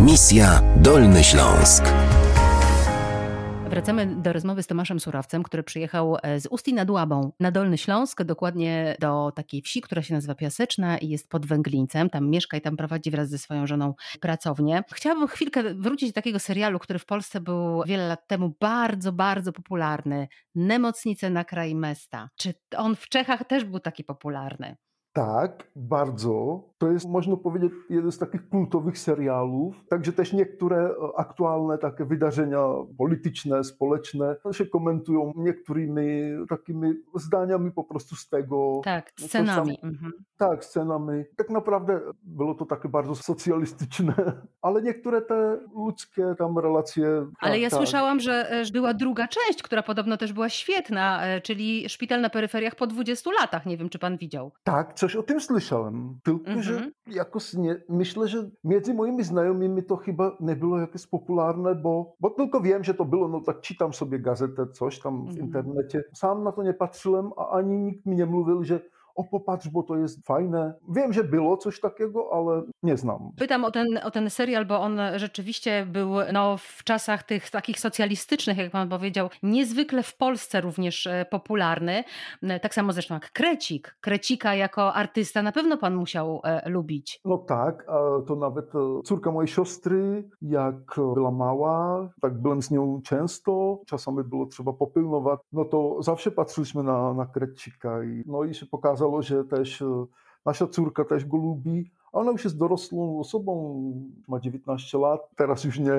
Misja Dolny Śląsk. Wracamy do rozmowy z Tomaszem Surowcem, który przyjechał e, z Usti nad Łabą na Dolny Śląsk, dokładnie do takiej wsi, która się nazywa Piaseczna i jest pod Węglińcem. Tam mieszka i tam prowadzi wraz ze swoją żoną pracownię. Chciałabym chwilkę wrócić do takiego serialu, który w Polsce był wiele lat temu bardzo, bardzo popularny. Nemocnice na kraj Mesta. Czy on w Czechach też był taki popularny? Tak, bardzo. To jest, można powiedzieć, jeden z takich kultowych serialów. Także też niektóre e, aktualne takie wydarzenia polityczne, społeczne się komentują niektórymi takimi zdaniami po prostu z tego. Tak, scenami. Sam, mhm. Tak, scenami. Tak naprawdę było to takie bardzo socjalistyczne, ale niektóre te ludzkie tam relacje. Ale tak, ja tak. słyszałam, że e, była druga część, która podobno też była świetna, e, czyli Szpital na peryferiach po 20 latach. Nie wiem, czy pan widział. Tak, coś o tym słyszałem. Tylko, mm -hmm. że mhm. jakoś nie, myślę, że między moimi znajomymi to chyba nie było jakieś popularne, bo, bo tylko wiem, że to było, no tak czytam sobie gazetę, coś tam w mm -hmm. internecie. Sam na to nie patrzyłem, a ani nikt mi nie mówił, że o popatrz, bo to jest fajne. Wiem, że było coś takiego, ale nie znam. Pytam o ten, o ten serial, bo on rzeczywiście był no, w czasach tych takich socjalistycznych, jak pan powiedział, niezwykle w Polsce również e, popularny. E, tak samo zresztą jak Krecik. Krecika jako artysta na pewno pan musiał e, lubić. No tak, to nawet córka mojej siostry, jak była mała, tak byłem z nią często, czasami było trzeba popilnować, no to zawsze patrzyliśmy na, na Krecika i, no i się pokazał okazało, że też nasza córka też go lubi ona już jest dorosłą osobą, ma 19 lat. Teraz już nie,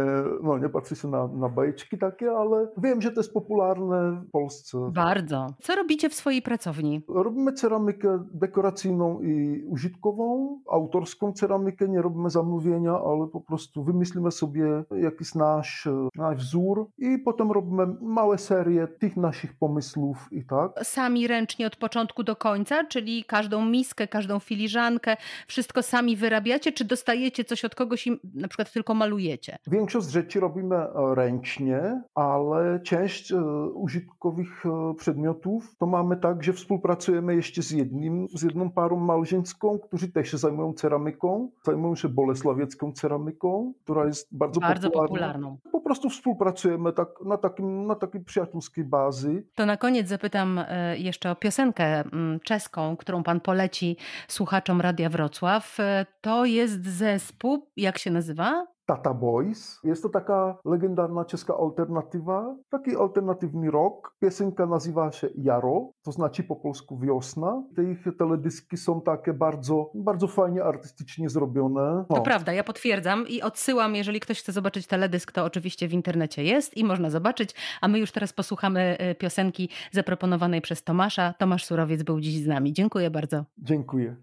no, nie patrzy się na, na bajeczki takie, ale wiem, że to jest popularne w Polsce. Bardzo. Co robicie w swojej pracowni? Robimy ceramikę dekoracyjną i użytkową, autorską ceramikę. Nie robimy zamówienia, ale po prostu wymyślimy sobie jakiś nasz, nasz wzór i potem robimy małe serie tych naszych pomysłów i tak. Sami ręcznie od początku do końca, czyli każdą miskę, każdą filiżankę, wszystko sami sami wyrabiacie, czy dostajecie coś od kogoś i na przykład tylko malujecie? Większość rzeczy robimy e, ręcznie, ale część e, użytkowych e, przedmiotów to mamy tak, że współpracujemy jeszcze z jednym, z jedną parą małżeńską, którzy też się zajmują ceramiką. Zajmują się bolesławiecką ceramiką, która jest bardzo, bardzo popularna. popularną. Prostu współpracujemy tak, na, takim, na takiej przyjacielskiej bazy. To na koniec zapytam jeszcze o piosenkę mm, czeską, którą pan poleci słuchaczom Radia Wrocław to jest zespół, jak się nazywa? Tata Boys. Jest to taka legendarna czeska alternatywa, taki alternatywny rock. Piosenka nazywa się Jaro, to znaczy po polsku wiosna. Te ich teledyski są takie bardzo, bardzo fajnie artystycznie zrobione. No. To prawda, ja potwierdzam i odsyłam, jeżeli ktoś chce zobaczyć teledysk, to oczywiście w internecie jest i można zobaczyć, a my już teraz posłuchamy y, piosenki zaproponowanej przez Tomasza. Tomasz Surowiec był dziś z nami. Dziękuję bardzo. Dziękuję.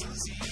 Susie.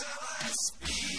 shall